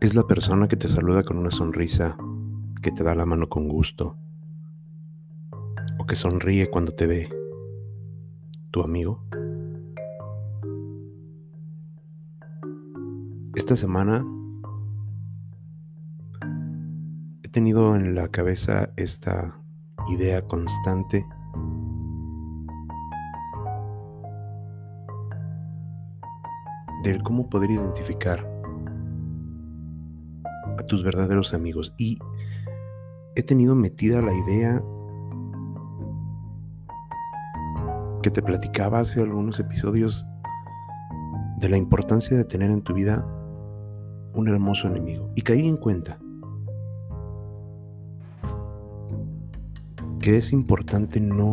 Es la persona que te saluda con una sonrisa, que te da la mano con gusto, o que sonríe cuando te ve. ¿Tu amigo? Esta semana he tenido en la cabeza esta idea constante del cómo poder identificar tus verdaderos amigos. Y he tenido metida la idea que te platicaba hace algunos episodios de la importancia de tener en tu vida un hermoso enemigo. Y caí en cuenta que es importante no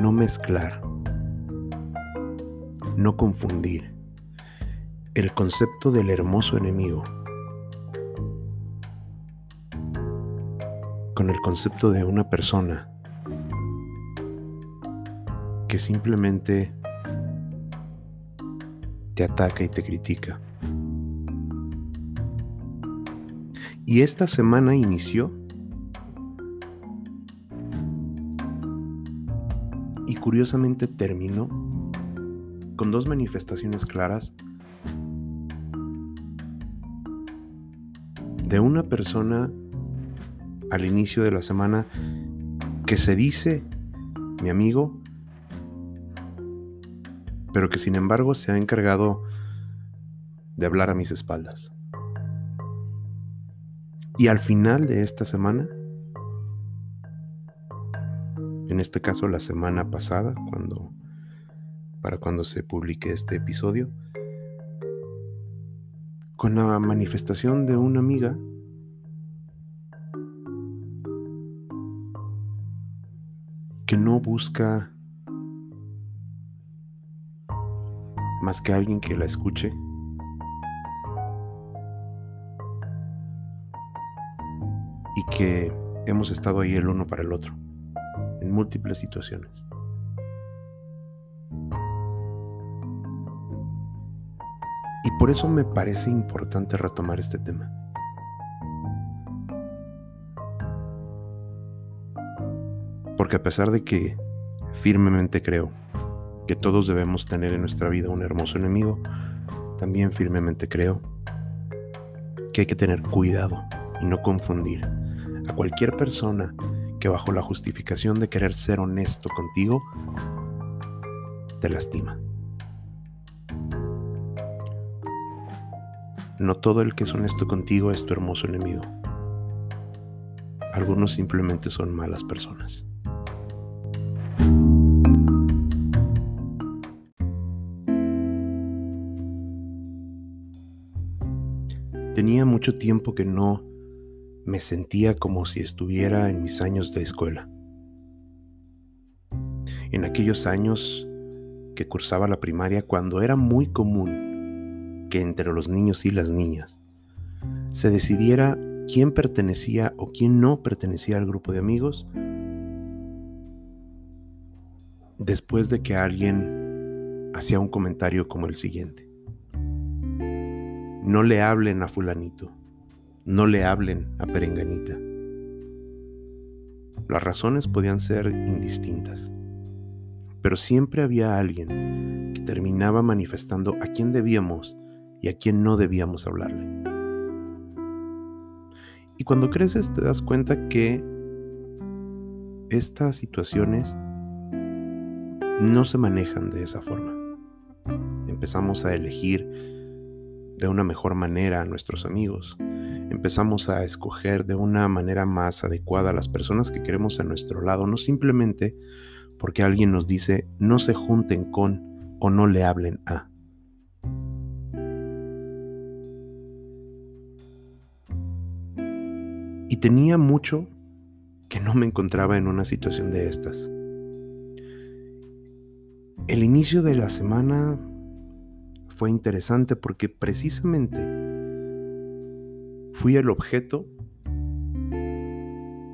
no mezclar, no confundir el concepto del hermoso enemigo con el concepto de una persona que simplemente te ataca y te critica. Y esta semana inició y curiosamente terminó con dos manifestaciones claras de una persona al inicio de la semana que se dice mi amigo, pero que sin embargo se ha encargado de hablar a mis espaldas. Y al final de esta semana, en este caso la semana pasada, cuando para cuando se publique este episodio, con la manifestación de una amiga que no busca más que alguien que la escuche. Y que hemos estado ahí el uno para el otro, en múltiples situaciones. Por eso me parece importante retomar este tema. Porque a pesar de que firmemente creo que todos debemos tener en nuestra vida un hermoso enemigo, también firmemente creo que hay que tener cuidado y no confundir a cualquier persona que bajo la justificación de querer ser honesto contigo, te lastima. No todo el que es honesto contigo es tu hermoso enemigo. Algunos simplemente son malas personas. Tenía mucho tiempo que no me sentía como si estuviera en mis años de escuela. En aquellos años que cursaba la primaria cuando era muy común que entre los niños y las niñas se decidiera quién pertenecía o quién no pertenecía al grupo de amigos después de que alguien hacía un comentario como el siguiente. No le hablen a fulanito, no le hablen a perenganita. Las razones podían ser indistintas, pero siempre había alguien que terminaba manifestando a quién debíamos y a quién no debíamos hablarle. Y cuando creces te das cuenta que estas situaciones no se manejan de esa forma. Empezamos a elegir de una mejor manera a nuestros amigos. Empezamos a escoger de una manera más adecuada a las personas que queremos a nuestro lado, no simplemente porque alguien nos dice no se junten con o no le hablen a. Y tenía mucho que no me encontraba en una situación de estas. El inicio de la semana fue interesante porque precisamente fui el objeto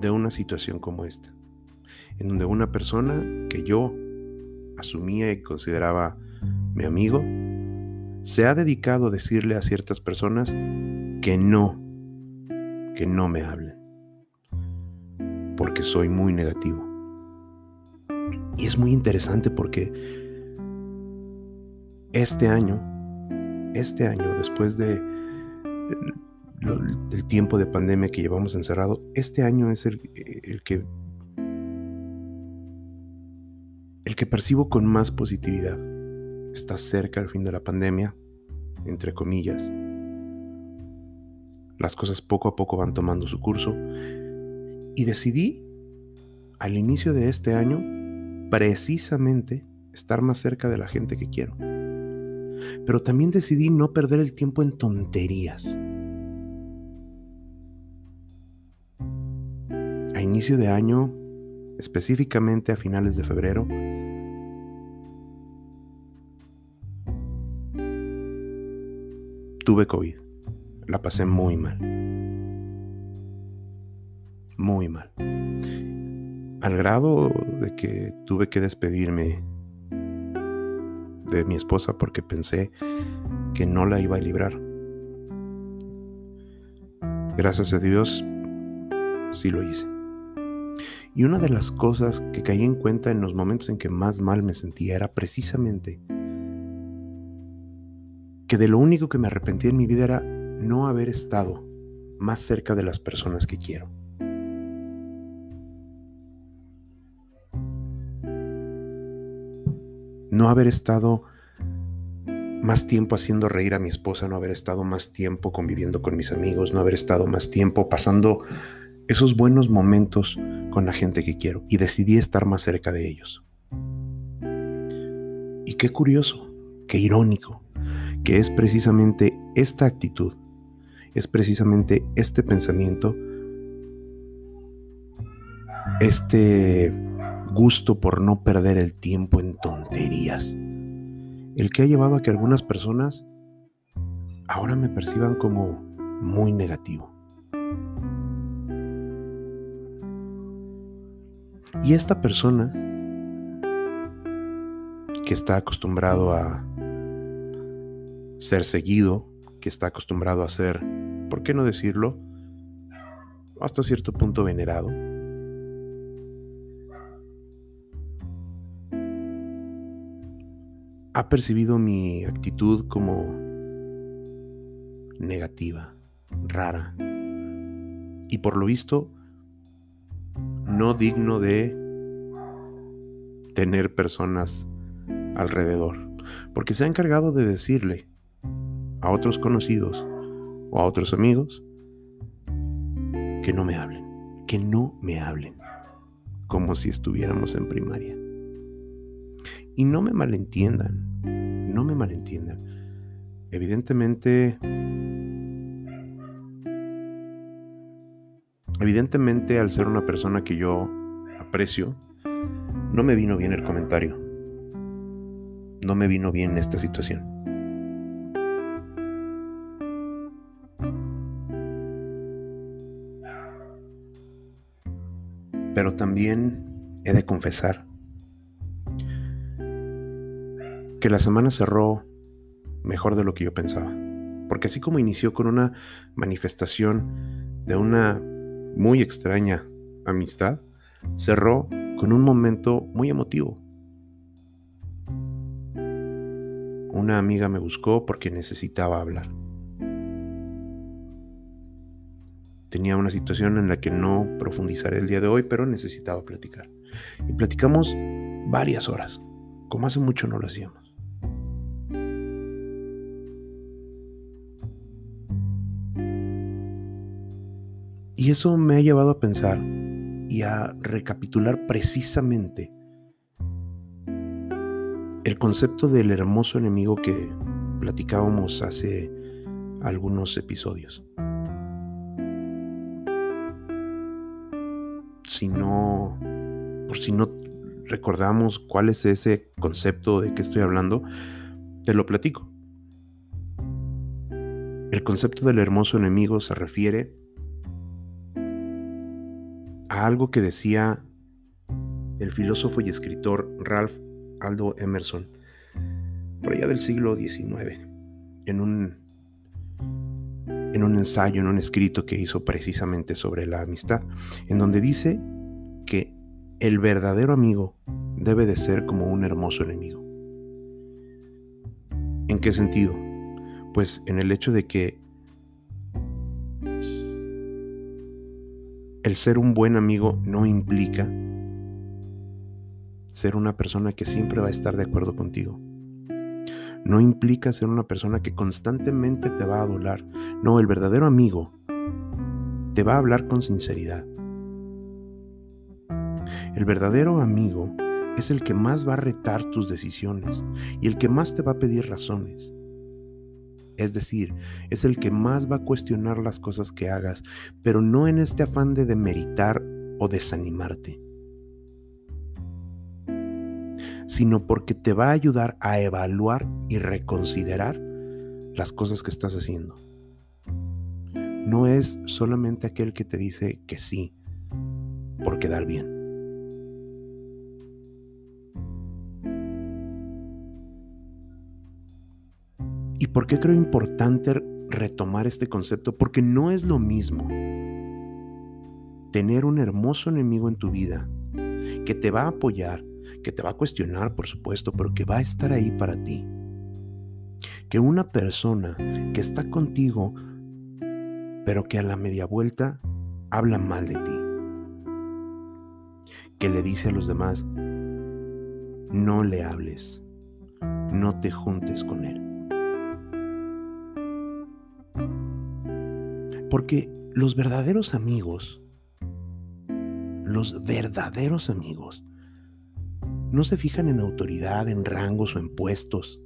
de una situación como esta, en donde una persona que yo asumía y consideraba mi amigo, se ha dedicado a decirle a ciertas personas que no, que no me hablen, porque soy muy negativo. Y es muy interesante porque este año, este año, después de el, tiempo de pandemia que llevamos encerrado, este año es el, el que el que percibo con más positividad. Está cerca el fin de la pandemia, entre comillas. Las cosas poco a poco van tomando su curso y decidí al inicio de este año precisamente estar más cerca de la gente que quiero. Pero también decidí no perder el tiempo en tonterías. A inicio de año, específicamente a finales de febrero, tuve COVID. La pasé muy mal. Muy mal. Al grado de que tuve que despedirme de mi esposa porque pensé que no la iba a librar. Gracias a Dios, sí lo hice. Y una de las cosas que caí en cuenta en los momentos en que más mal me sentía era precisamente que de lo único que me arrepentí en mi vida era no haber estado más cerca de las personas que quiero. No haber estado más tiempo haciendo reír a mi esposa, no haber estado más tiempo conviviendo con mis amigos, no haber estado más tiempo pasando esos buenos momentos con la gente que quiero y decidí estar más cerca de ellos. Y qué curioso, qué irónico, que es precisamente esta actitud, es precisamente este pensamiento, este gusto por no perder el tiempo en tonterías, el que ha llevado a que algunas personas ahora me perciban como muy negativo. Y esta persona que está acostumbrado a ser seguido, que está acostumbrado a ser, ¿por qué no decirlo? Hasta cierto punto venerado. Ha percibido mi actitud como negativa, rara, y por lo visto no digno de tener personas alrededor, porque se ha encargado de decirle a otros conocidos o a otros amigos que no me hablen, que no me hablen, como si estuviéramos en primaria. Y no me malentiendan, no me malentiendan. Evidentemente, evidentemente al ser una persona que yo aprecio, no me vino bien el comentario. No me vino bien esta situación. Pero también he de confesar que la semana cerró mejor de lo que yo pensaba. Porque así como inició con una manifestación de una muy extraña amistad, cerró con un momento muy emotivo. Una amiga me buscó porque necesitaba hablar. Tenía una situación en la que no profundizaré el día de hoy, pero necesitaba platicar. Y platicamos varias horas, como hace mucho no lo hacíamos. Y eso me ha llevado a pensar y a recapitular precisamente el concepto del hermoso enemigo que platicábamos hace algunos episodios. Si no, por si no recordamos cuál es ese concepto de qué estoy hablando, te lo platico. El concepto del hermoso enemigo se refiere a algo que decía el filósofo y escritor Ralph Aldo Emerson, por allá del siglo XIX, en un, en un ensayo, en un escrito que hizo precisamente sobre la amistad, en donde dice que el verdadero amigo debe de ser como un hermoso enemigo. ¿En qué sentido? Pues en el hecho de que el ser un buen amigo no implica ser una persona que siempre va a estar de acuerdo contigo. No implica ser una persona que constantemente te va a adular. No, el verdadero amigo te va a hablar con sinceridad. El verdadero amigo es el que más va a retar tus decisiones y el que más te va a pedir razones. Es decir, es el que más va a cuestionar las cosas que hagas, pero no en este afán de demeritar o desanimarte, sino porque te va a ayudar a evaluar y reconsiderar las cosas que estás haciendo. No es solamente aquel que te dice que sí por quedar bien. ¿Y por qué creo importante retomar este concepto? Porque no es lo mismo tener un hermoso enemigo en tu vida que te va a apoyar, que te va a cuestionar, por supuesto, pero que va a estar ahí para ti. Que una persona que está contigo, pero que a la media vuelta habla mal de ti. Que le dice a los demás, no le hables, no te juntes con él. Porque los verdaderos amigos, los verdaderos amigos, no se fijan en autoridad, en rangos o en puestos.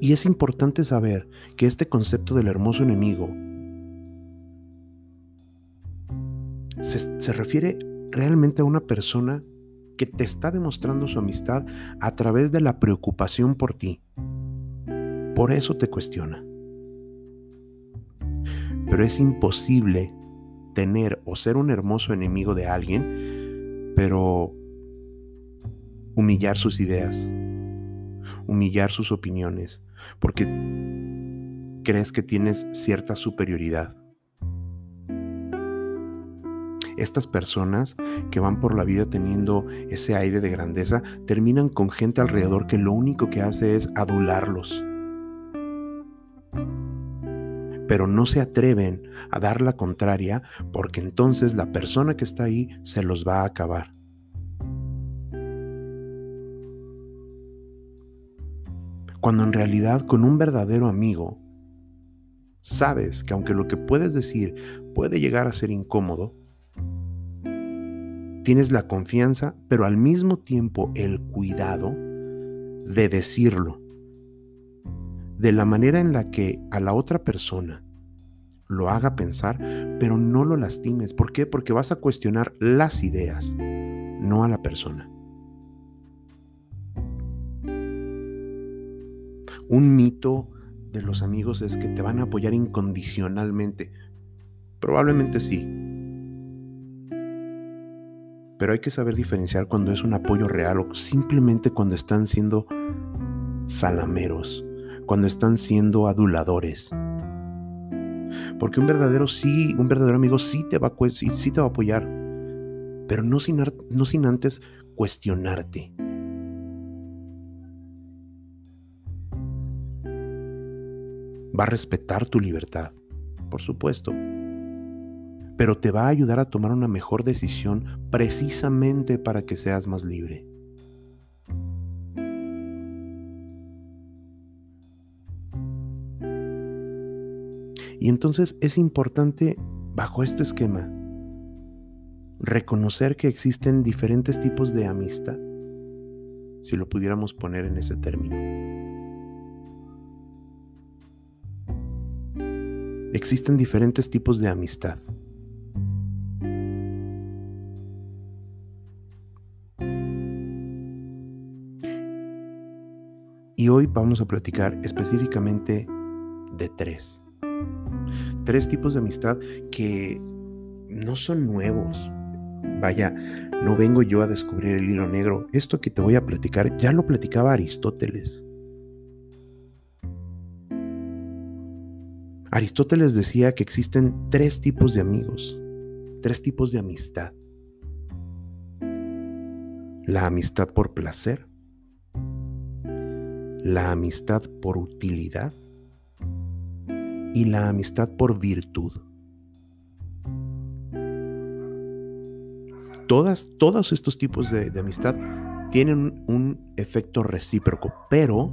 Y es importante saber que este concepto del hermoso enemigo se, se refiere realmente a una persona que te está demostrando su amistad a través de la preocupación por ti. Por eso te cuestiona. Pero es imposible tener o ser un hermoso enemigo de alguien, pero humillar sus ideas, humillar sus opiniones, porque crees que tienes cierta superioridad. Estas personas que van por la vida teniendo ese aire de grandeza terminan con gente alrededor que lo único que hace es adularlos. Pero no se atreven a dar la contraria porque entonces la persona que está ahí se los va a acabar. Cuando en realidad con un verdadero amigo, sabes que aunque lo que puedes decir puede llegar a ser incómodo, tienes la confianza, pero al mismo tiempo el cuidado de decirlo. De la manera en la que a la otra persona lo haga pensar, pero no lo lastimes. ¿Por qué? Porque vas a cuestionar las ideas, no a la persona. Un mito de los amigos es que te van a apoyar incondicionalmente. Probablemente sí, pero hay que saber diferenciar cuando es un apoyo real o simplemente cuando están siendo salameros, cuando están siendo aduladores. Porque un verdadero sí, un verdadero amigo sí te va, sí, te va a apoyar, pero no sin, no sin antes cuestionarte. Va a respetar tu libertad, por supuesto, pero te va a ayudar a tomar una mejor decisión precisamente para que seas más libre. Y entonces es importante, bajo este esquema, reconocer que existen diferentes tipos de amistad, si lo pudiéramos poner en ese término. Existen diferentes tipos de amistad. Y hoy vamos a platicar específicamente de tres. Tres tipos de amistad que no son nuevos. Vaya, no vengo yo a descubrir el hilo negro. Esto que te voy a platicar ya lo platicaba Aristóteles. Aristóteles decía que existen tres tipos de amigos, tres tipos de amistad. La amistad por placer, la amistad por utilidad y la amistad por virtud. Todas, todos estos tipos de, amistad tienen un efecto recíproco, pero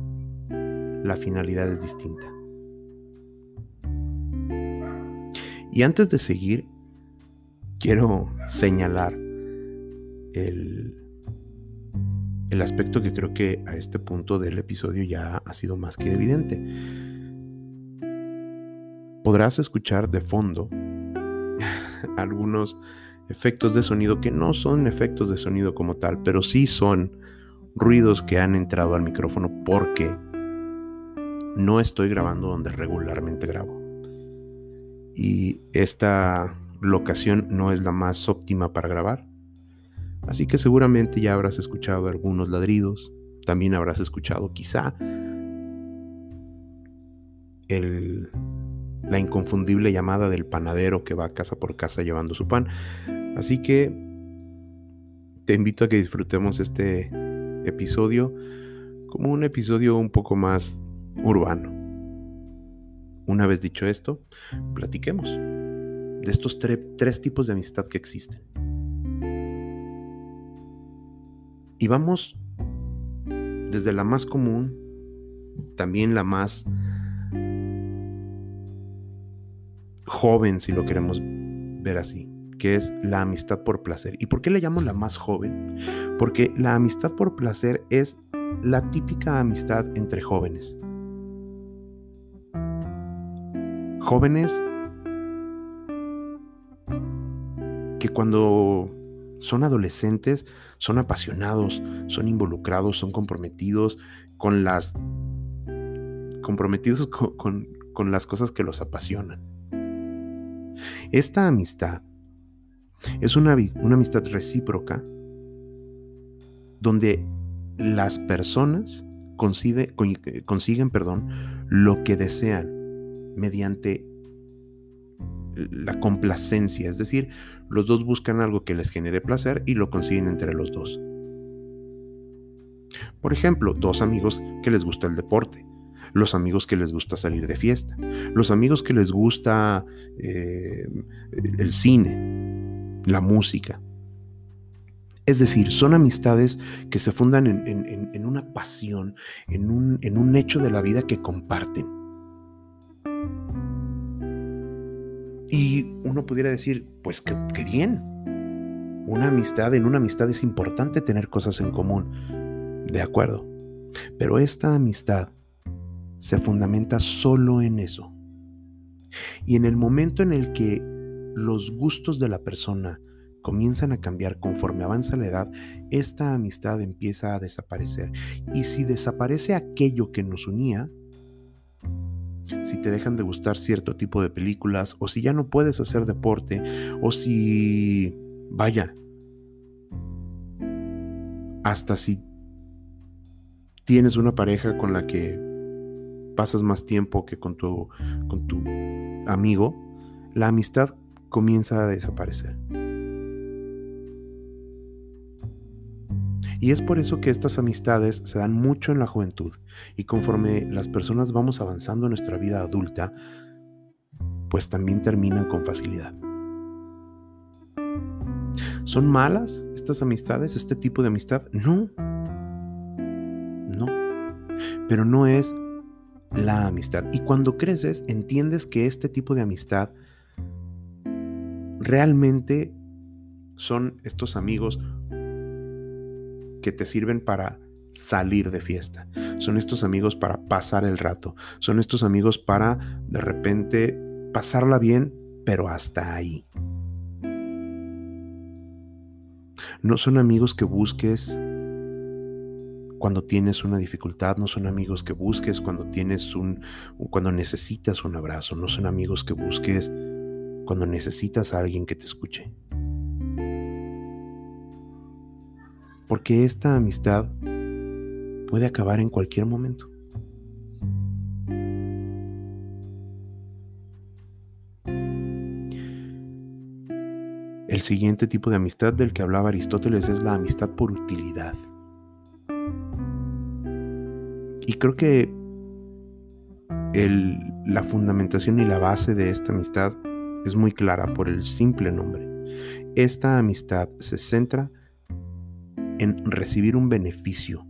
la finalidad es distinta. Y antes de seguir, quiero señalar el, el aspecto que creo que a este punto del episodio ya ha sido más que evidente. Podrás escuchar de fondo algunos efectos de sonido que no son efectos de sonido como tal, pero sí son ruidos que han entrado al micrófono porque no estoy grabando donde regularmente grabo y esta locación no es la más óptima para grabar. Así que seguramente ya habrás escuchado algunos ladridos, también habrás escuchado quizá el, la inconfundible llamada del panadero que va casa por casa llevando su pan. Así que te invito a que disfrutemos este episodio como un episodio un poco más urbano. Una vez dicho esto, platiquemos de estos tres tipos de amistad que existen. Y vamos desde la más común, también la más joven, si lo queremos ver así, que es la amistad por placer. ¿Y por qué le llamo la más joven? Porque la amistad por placer es la típica amistad entre jóvenes. Jóvenes que cuando son adolescentes son apasionados, son involucrados, son comprometidos con las comprometidos con, las cosas que los apasionan. Esta amistad es una, amistad recíproca donde las personas consiguen perdón, lo que desean mediante la complacencia, es decir, los dos buscan algo que les genere placer y lo consiguen entre los dos. Por ejemplo, dos amigos que les gusta el deporte, los amigos que les gusta salir de fiesta, los amigos que les gusta eh, el cine, la música. Es decir, son amistades que se fundan en, una pasión, en un, en un hecho de la vida que comparten. Y uno pudiera decir, pues qué, bien. Una amistad, en una amistad es importante tener cosas en común. De acuerdo. Pero esta amistad se fundamenta solo en eso. Y en el momento en el que los gustos de la persona comienzan a cambiar conforme avanza la edad, esta amistad empieza a desaparecer. Y si desaparece aquello que nos unía, si te dejan de gustar cierto tipo de películas, o si ya no puedes hacer deporte, o si, vaya, hasta si tienes una pareja con la que pasas más tiempo que con tu, con tu amigo, la amistad comienza a desaparecer. Y es por eso que estas amistades se dan mucho en la juventud y conforme las personas vamos avanzando en nuestra vida adulta, pues también terminan con facilidad. ¿Son malas estas amistades, este tipo de amistad? No. No. Pero no es la amistad. Y cuando creces, entiendes que este tipo de amistad realmente son estos amigos que te sirven para salir de fiesta. Son estos amigos para pasar el rato. Son estos amigos para de repente pasarla bien, pero hasta ahí. No son amigos que busques cuando tienes una dificultad, no son amigos que busques cuando tienes un cuando necesitas un abrazo, no son amigos que busques cuando necesitas a alguien que te escuche. Porque esta amistad puede acabar en cualquier momento. El siguiente tipo de amistad del que hablaba Aristóteles es la amistad por utilidad. Y creo que la fundamentación y la base de esta amistad es muy clara por el simple nombre. Esta amistad se centra en recibir un beneficio.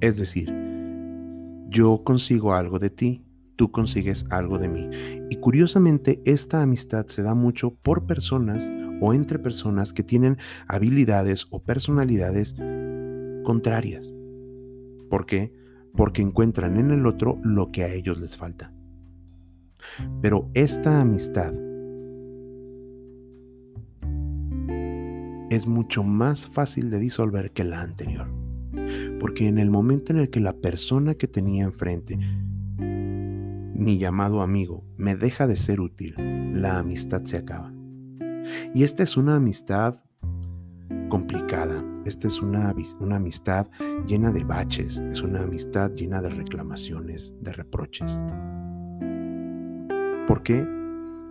Es decir, yo consigo algo de ti tú consigues algo de mí. Y curiosamente, esta amistad se da mucho por personas o entre personas que tienen habilidades o personalidades contrarias. ¿Por qué? Porque encuentran en el otro lo que a ellos les falta. Pero esta amistad es mucho más fácil de disolver que la anterior. Porque en el momento en el que la persona que tenía enfrente mi llamado amigo me deja de ser útil, la amistad se acaba. Y esta es una amistad complicada, esta es una, una amistad llena de baches, es una amistad llena de reclamaciones, de reproches. ¿Por qué?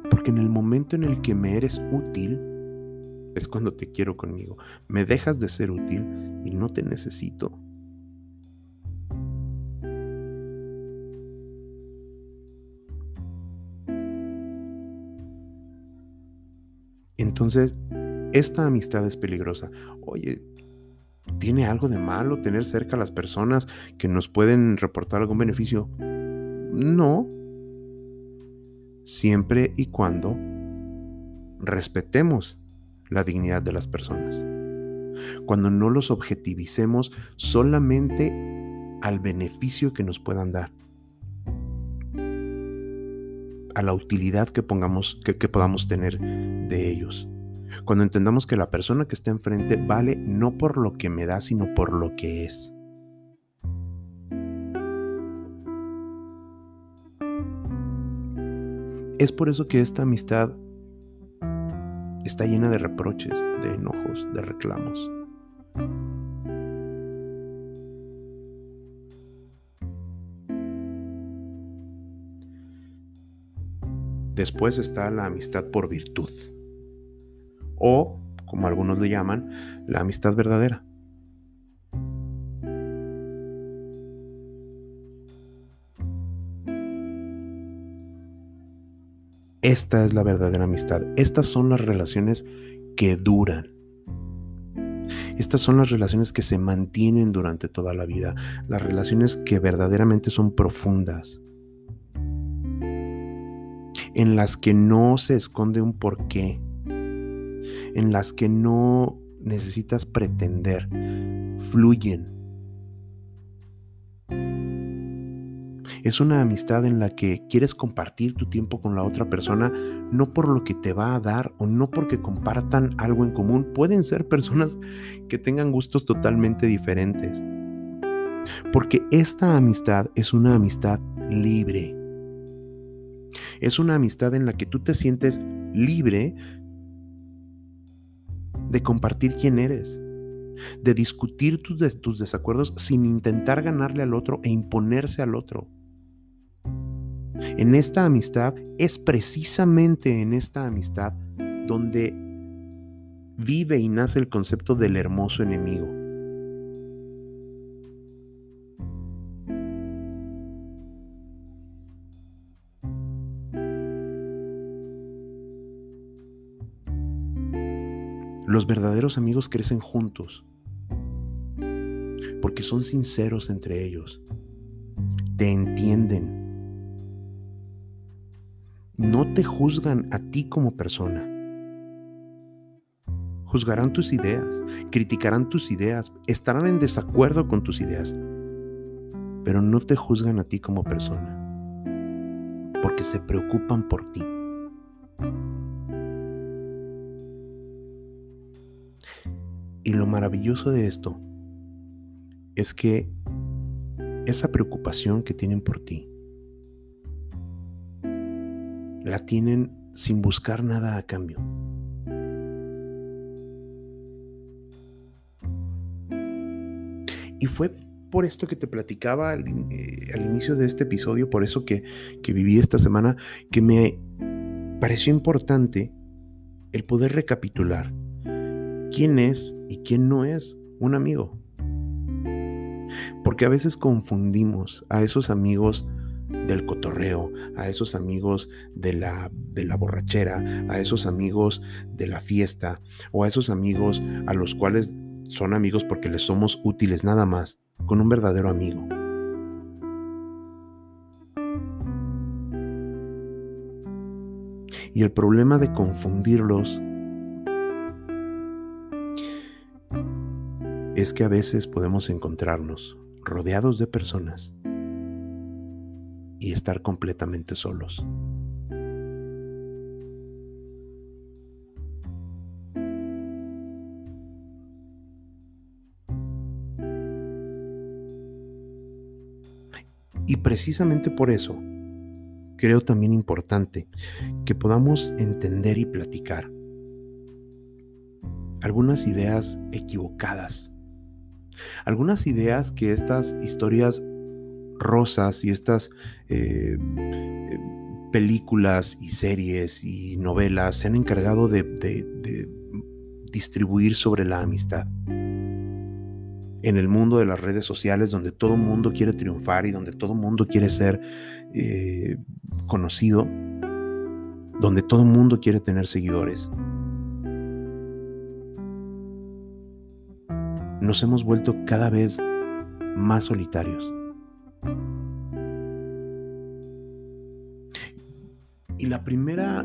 Porque en el momento en el que me eres útil, es cuando te quiero conmigo. Me dejas de ser útil y no te necesito. Entonces, esta amistad es peligrosa. Oye, ¿tiene algo de malo tener cerca a las personas que nos pueden reportar algún beneficio? No. Siempre y cuando respetemos la dignidad de las personas. Cuando no los objetivicemos solamente al beneficio que nos puedan dar a la utilidad que, pongamos, que, podamos tener de ellos. Cuando entendamos que la persona que está enfrente vale no por lo que me da, sino por lo que es. Es por eso que esta amistad está llena de reproches, de enojos, de reclamos. Después está la amistad por virtud. O, como algunos le llaman, la amistad verdadera. Esta es la verdadera amistad. Estas son las relaciones que duran. Estas son las relaciones que se mantienen durante toda la vida. Las relaciones que verdaderamente son profundas en las que no se esconde un porqué, en las que no necesitas pretender, fluyen. Es una amistad en la que quieres compartir tu tiempo con la otra persona, no por lo que te va a dar o no porque compartan algo en común. Pueden ser personas que tengan gustos totalmente diferentes. Porque esta amistad es una amistad libre. Es una amistad en la que tú te sientes libre de compartir quién eres, de discutir tus, tus, desacuerdos sin intentar ganarle al otro e imponerse al otro. En esta amistad es precisamente en esta amistad donde vive y nace el concepto del hermoso enemigo. Los verdaderos amigos crecen juntos porque son sinceros entre ellos. Te entienden. No te juzgan a ti como persona. Juzgarán tus ideas, criticarán tus ideas, estarán en desacuerdo con tus ideas, pero no te juzgan a ti como persona, porque se preocupan por ti. Y lo maravilloso de esto es que esa preocupación que tienen por ti, la tienen sin buscar nada a cambio. Y fue por esto que te platicaba al, eh, inicio de este episodio, por eso que, que viví esta semana, que me pareció importante el poder recapitular quién es y quién no es un amigo. Porque a veces confundimos a esos amigos del cotorreo, a esos amigos de la, de la borrachera, a esos amigos de la fiesta o a esos amigos a los cuales son amigos porque les somos útiles nada más, con un verdadero amigo. Y el problema de confundirlos es que a veces podemos encontrarnos rodeados de personas y estar completamente solos. Y precisamente por eso creo también importante que podamos entender y platicar algunas ideas equivocadas, algunas ideas que estas historias rosas y estas eh, eh, películas y series y novelas se han encargado de, distribuir sobre la amistad. En el mundo de las redes sociales donde todo mundo quiere triunfar y donde todo mundo quiere ser eh, conocido, donde todo mundo quiere tener seguidores. Nos hemos vuelto cada vez más solitarios. Y la primera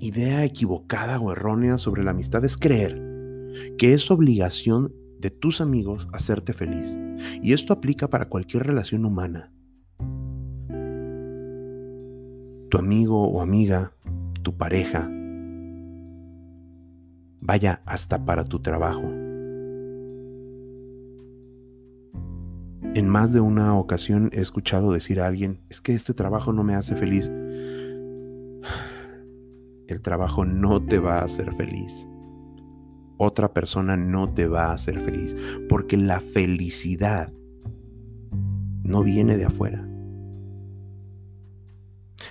idea equivocada o errónea sobre la amistad es creer que es obligación de tus amigos hacerte feliz. Y esto aplica para cualquier relación humana. Tu amigo o amiga, tu pareja, vaya hasta para tu trabajo. En más de una ocasión he escuchado decir a alguien, es que este trabajo no me hace feliz el trabajo no te va a hacer feliz. Otra persona no te va a hacer feliz, porque la felicidad no viene de afuera.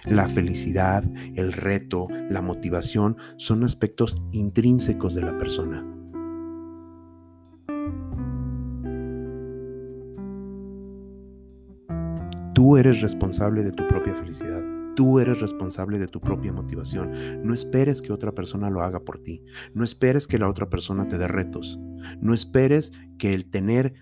La felicidad, el reto, la motivación son aspectos intrínsecos de la persona. Tú eres responsable de tu propia felicidad. Tú eres responsable de tu propia motivación. No esperes que otra persona lo haga por ti. No esperes que la otra persona te dé retos. No esperes que el tener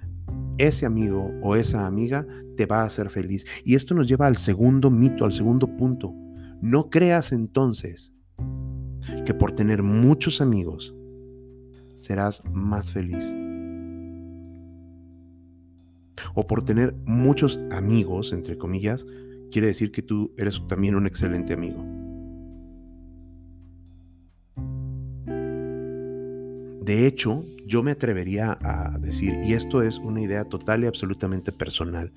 ese amigo o esa amiga te va a hacer feliz. Y esto nos lleva al segundo mito, al segundo punto. No creas entonces que por tener muchos amigos serás más feliz. O por tener muchos amigos, entre comillas, quiere decir que tú eres también un excelente amigo. De hecho, yo me atrevería a decir, y esto es una idea total y absolutamente personal,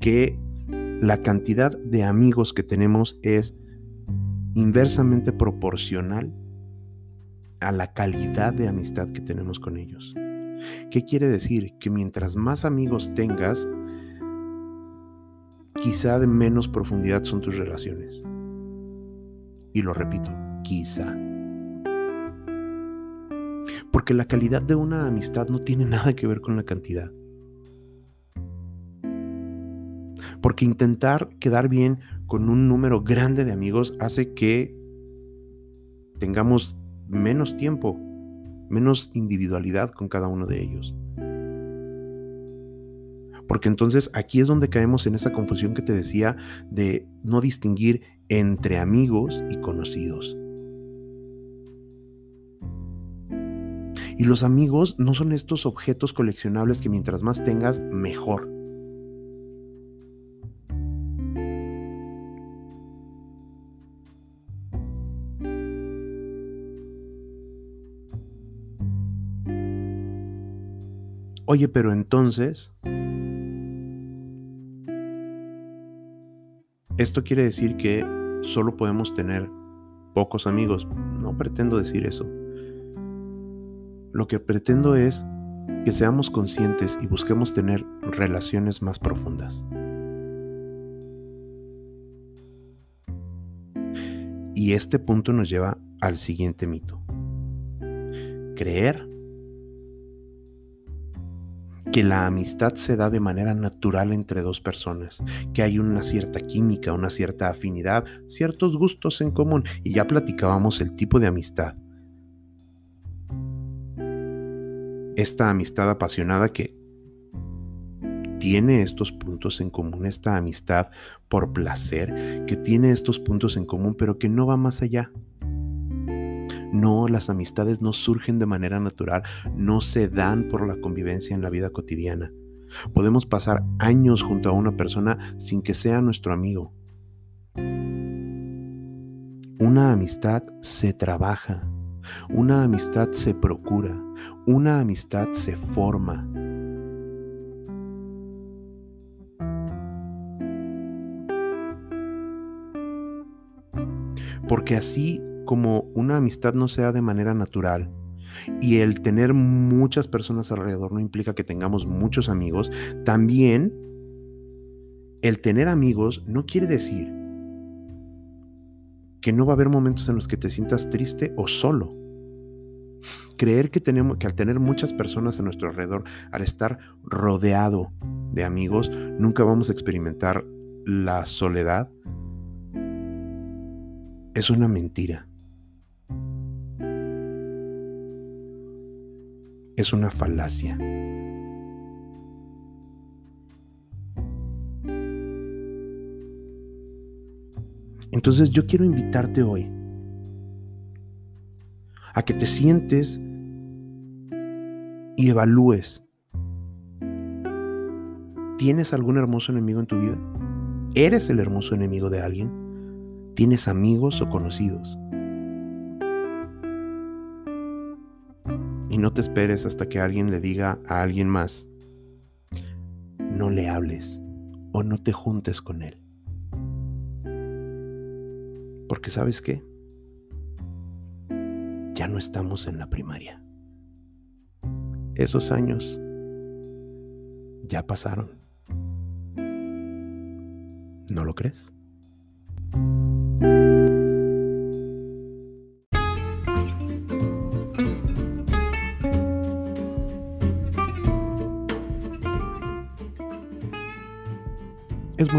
que la cantidad de amigos que tenemos es inversamente proporcional a la calidad de amistad que tenemos con ellos. ¿Qué quiere decir? Que mientras más amigos tengas, quizá de menos profundidad son tus relaciones. Y lo repito, quizá. Porque la calidad de una amistad no tiene nada que ver con la cantidad. Porque intentar quedar bien con un número grande de amigos hace que tengamos menos tiempo, menos individualidad con cada uno de ellos. Porque entonces aquí es donde caemos en esa confusión que te decía de no distinguir entre amigos y conocidos. Y los amigos no son estos objetos coleccionables que mientras más tengas, mejor. Oye, pero entonces, Esto quiere decir que solo podemos tener pocos amigos. No pretendo decir eso. Lo que pretendo es que seamos conscientes y busquemos tener relaciones más profundas. Y este punto nos lleva al siguiente mito. Creer que la amistad se da de manera natural entre dos personas, que hay una cierta química, una cierta afinidad, ciertos gustos en común, y ya platicábamos el tipo de amistad. Esta amistad apasionada que tiene estos puntos en común, esta amistad por placer, que tiene estos puntos en común, pero que no va más allá. No, las amistades no surgen de manera natural, no se dan por la convivencia en la vida cotidiana. Podemos pasar años junto a una persona sin que sea nuestro amigo. Una amistad se trabaja, una amistad se procura, una amistad se forma. Porque así como una amistad no sea de manera natural y el tener muchas personas alrededor no implica que tengamos muchos amigos, también el tener amigos no quiere decir que no va a haber momentos en los que te sientas triste o solo. Creer que tenemos que al tener muchas personas a nuestro alrededor, al estar rodeado de amigos, nunca vamos a experimentar la soledad es una mentira. Es una falacia. Entonces yo quiero invitarte hoy a que te sientes y evalúes. ¿Tienes algún hermoso enemigo en tu vida? ¿Eres el hermoso enemigo de alguien? ¿Tienes amigos o conocidos? Y no te esperes hasta que alguien le diga a alguien más, no le hables o no te juntes con él. Porque sabes qué? Ya no estamos en la primaria. Esos años ya pasaron. ¿No lo crees?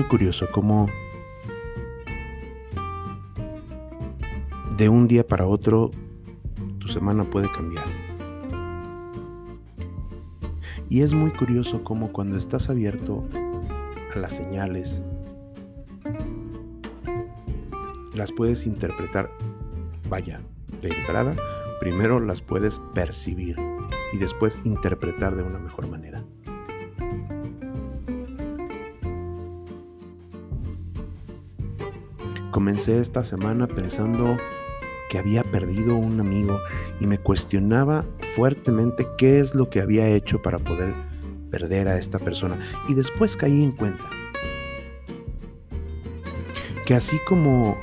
Curioso cómo de un día para otro tu semana puede cambiar. Y es muy curioso cómo cuando estás abierto a las señales, las puedes interpretar, vaya, de entrada, primero las puedes percibir y después interpretar de una mejor manera. Comencé esta semana pensando que había perdido un amigo y me cuestionaba fuertemente qué es lo que había hecho para poder perder a esta persona. Y después caí en cuenta que así como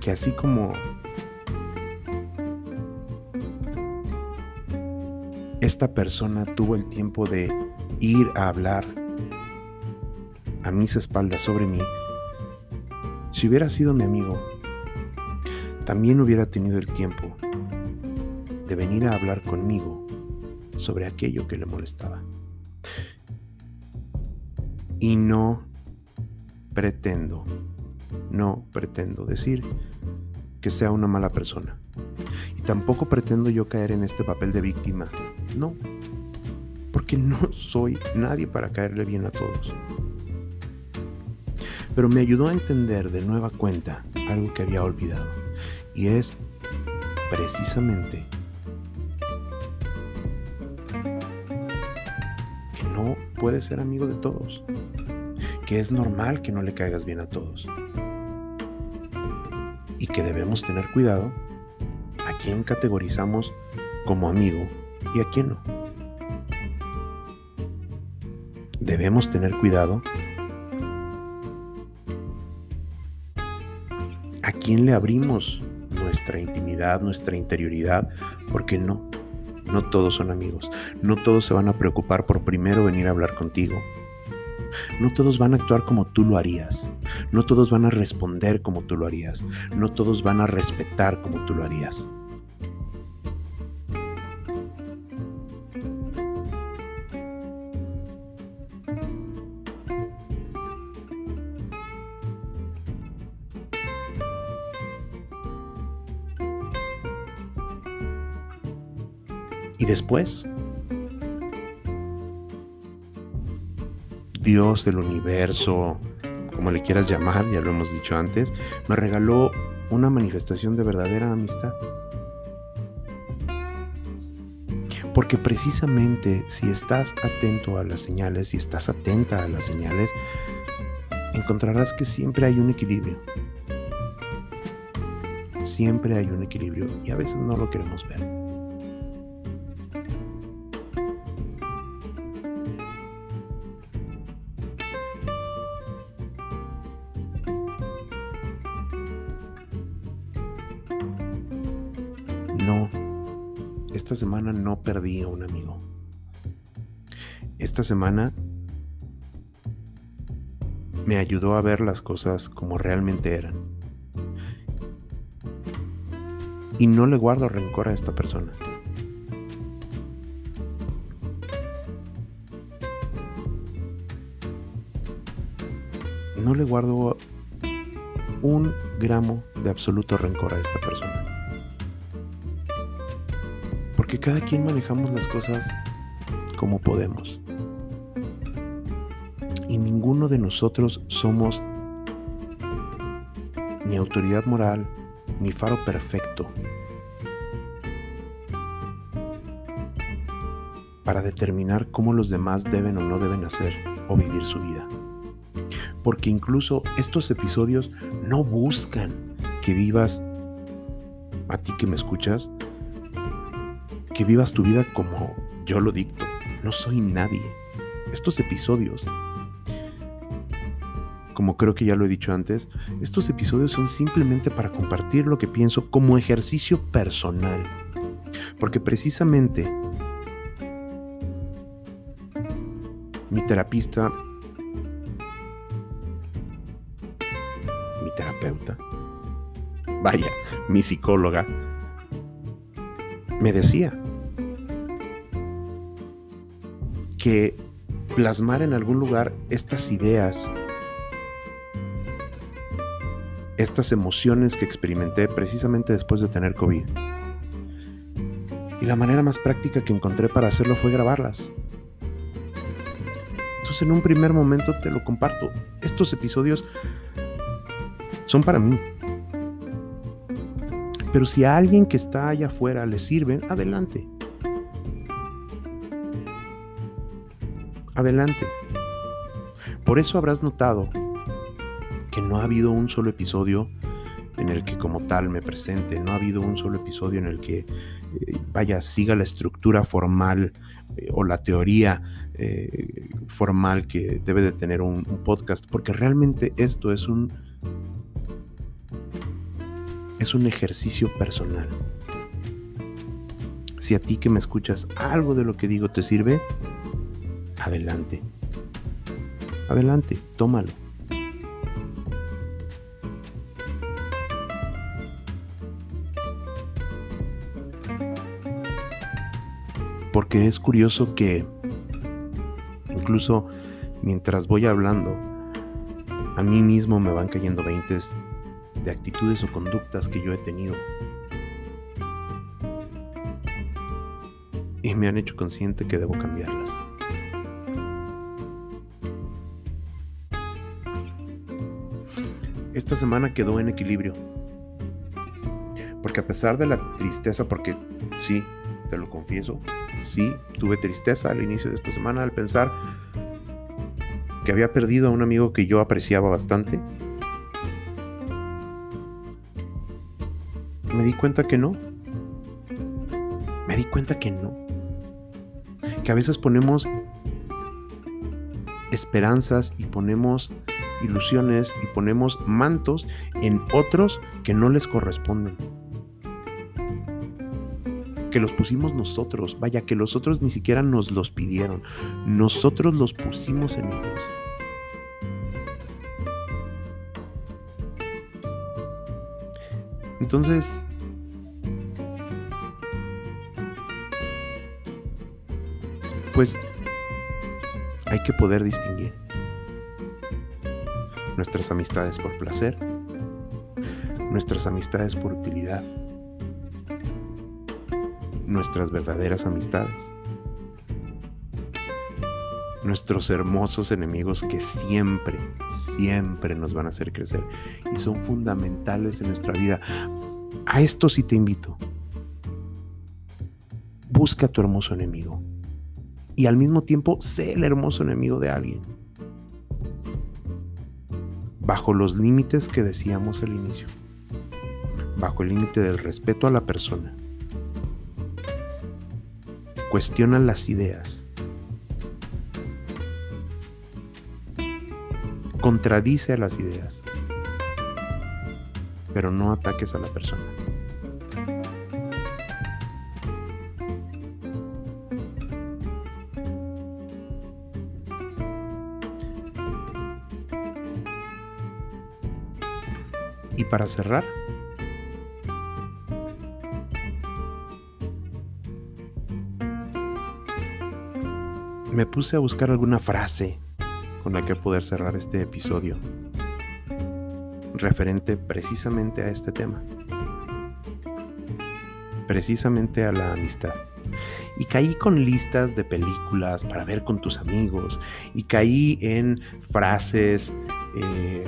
que así como esta persona tuvo el tiempo de ir a hablar a mis espaldas sobre mí, si hubiera sido mi amigo, también hubiera tenido el tiempo de venir a hablar conmigo sobre aquello que le molestaba. Y no pretendo, no pretendo decir que sea una mala persona. Y tampoco pretendo yo caer en este papel de víctima. No, porque no soy nadie para caerle bien a todos pero me ayudó a entender de nueva cuenta algo que había olvidado. Y es precisamente que no puedes ser amigo de todos. Que es normal que no le caigas bien a todos. Y que debemos tener cuidado a quién categorizamos como amigo y a quién no. Debemos tener cuidado quién le abrimos nuestra intimidad, nuestra interioridad? Porque no, no todos son amigos. No todos se van a preocupar por primero venir a hablar contigo. No todos van a actuar como tú lo harías. No todos van a responder como tú lo harías. No todos van a respetar como tú lo harías. Después, Dios del universo, como le quieras llamar, ya lo hemos dicho antes, me regaló una manifestación de verdadera amistad. Porque precisamente si estás atento a las señales, si estás atenta a las señales, encontrarás que siempre hay un equilibrio. Siempre hay un equilibrio y a veces no lo queremos ver. Perdí a un amigo. Esta semana me ayudó a ver las cosas como realmente eran. Y no le guardo rencor a esta persona. No le guardo un gramo de absoluto rencor a esta persona que cada quien manejamos las cosas como podemos. Y ninguno de nosotros somos ni autoridad moral, ni faro perfecto para determinar cómo los demás deben o no deben hacer o vivir su vida. Porque incluso estos episodios no buscan que vivas, a ti que me escuchas, que vivas tu vida como yo lo dicto. No soy nadie. Estos episodios, como creo que ya lo he dicho antes, estos episodios son simplemente para compartir lo que pienso como ejercicio personal. Porque precisamente mi terapista, mi terapeuta, vaya, mi psicóloga, me decía, que plasmar en algún lugar estas ideas, estas emociones que experimenté precisamente después de tener COVID. Y la manera más práctica que encontré para hacerlo fue grabarlas. Entonces en un primer momento te lo comparto. Estos episodios son para mí. Pero si a alguien que está allá afuera le sirven, adelante. Adelante. Por eso habrás notado que no ha habido un solo episodio en el que como tal me presente, no ha habido un solo episodio en el que, eh, vaya, siga la estructura formal eh, o la teoría eh, formal que debe de tener un, un podcast, porque realmente esto es un, es un ejercicio personal. Si a ti que me escuchas algo de lo que digo te sirve, adelante. Adelante, tómalo. Porque es curioso que incluso mientras voy hablando, a mí mismo me van cayendo veintes de actitudes o conductas que yo he tenido. Y me han hecho consciente que debo cambiarlas. Esta semana quedó en equilibrio. Porque a pesar de la tristeza, porque sí, te lo confieso, sí, tuve tristeza al inicio de esta semana al pensar que había perdido a un amigo que yo apreciaba bastante. Me di cuenta que no. Me di cuenta que no. Que a veces ponemos esperanzas y ponemos ilusiones y ponemos mantos en otros que no les corresponden. Que los pusimos nosotros, vaya, que los otros ni siquiera nos los pidieron, nosotros los pusimos en ellos. Entonces, pues hay que poder distinguir nuestras amistades por placer, nuestras amistades por utilidad, nuestras verdaderas amistades, nuestros hermosos enemigos que siempre, siempre nos van a hacer crecer y son fundamentales en nuestra vida. A esto sí te invito. Busca tu hermoso enemigo y al mismo tiempo sé el hermoso enemigo de alguien. Bajo los límites que decíamos al inicio. Bajo el límite del respeto a la persona. Cuestiona las ideas. Contradice a las ideas. Pero no ataques a la persona. Para cerrar, me puse a buscar alguna frase con la que poder cerrar este episodio, referente precisamente a este tema, precisamente a la amistad. Y caí con listas de películas para ver con tus amigos, y caí en frases eh,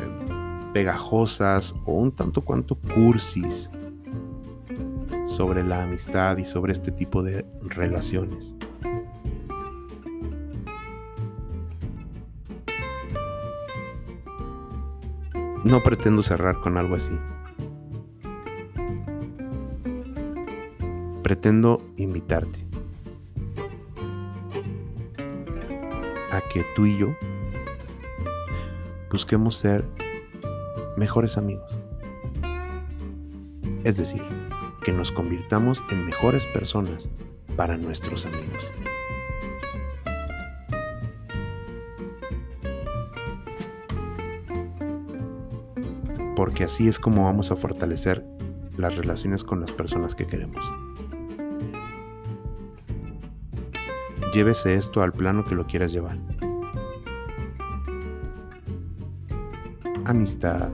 pegajosas o un tanto cuanto cursis sobre la amistad y sobre este tipo de relaciones. No pretendo cerrar con algo así. Pretendo invitarte a que tú y yo busquemos ser mejores amigos. Es decir, que nos convirtamos en mejores personas para nuestros amigos. Porque así es como vamos a fortalecer las relaciones con las personas que queremos. Llévese esto al plano que lo quieras llevar. Amistad,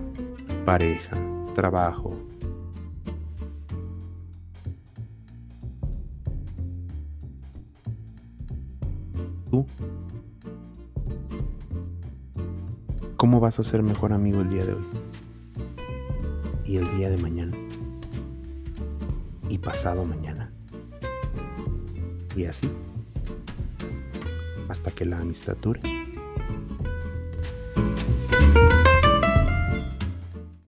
pareja, trabajo. ¿Tú? ¿Cómo vas a ser mejor amigo el día de hoy? Y el día de mañana. Y pasado mañana. Y así. Hasta que la amistad dure.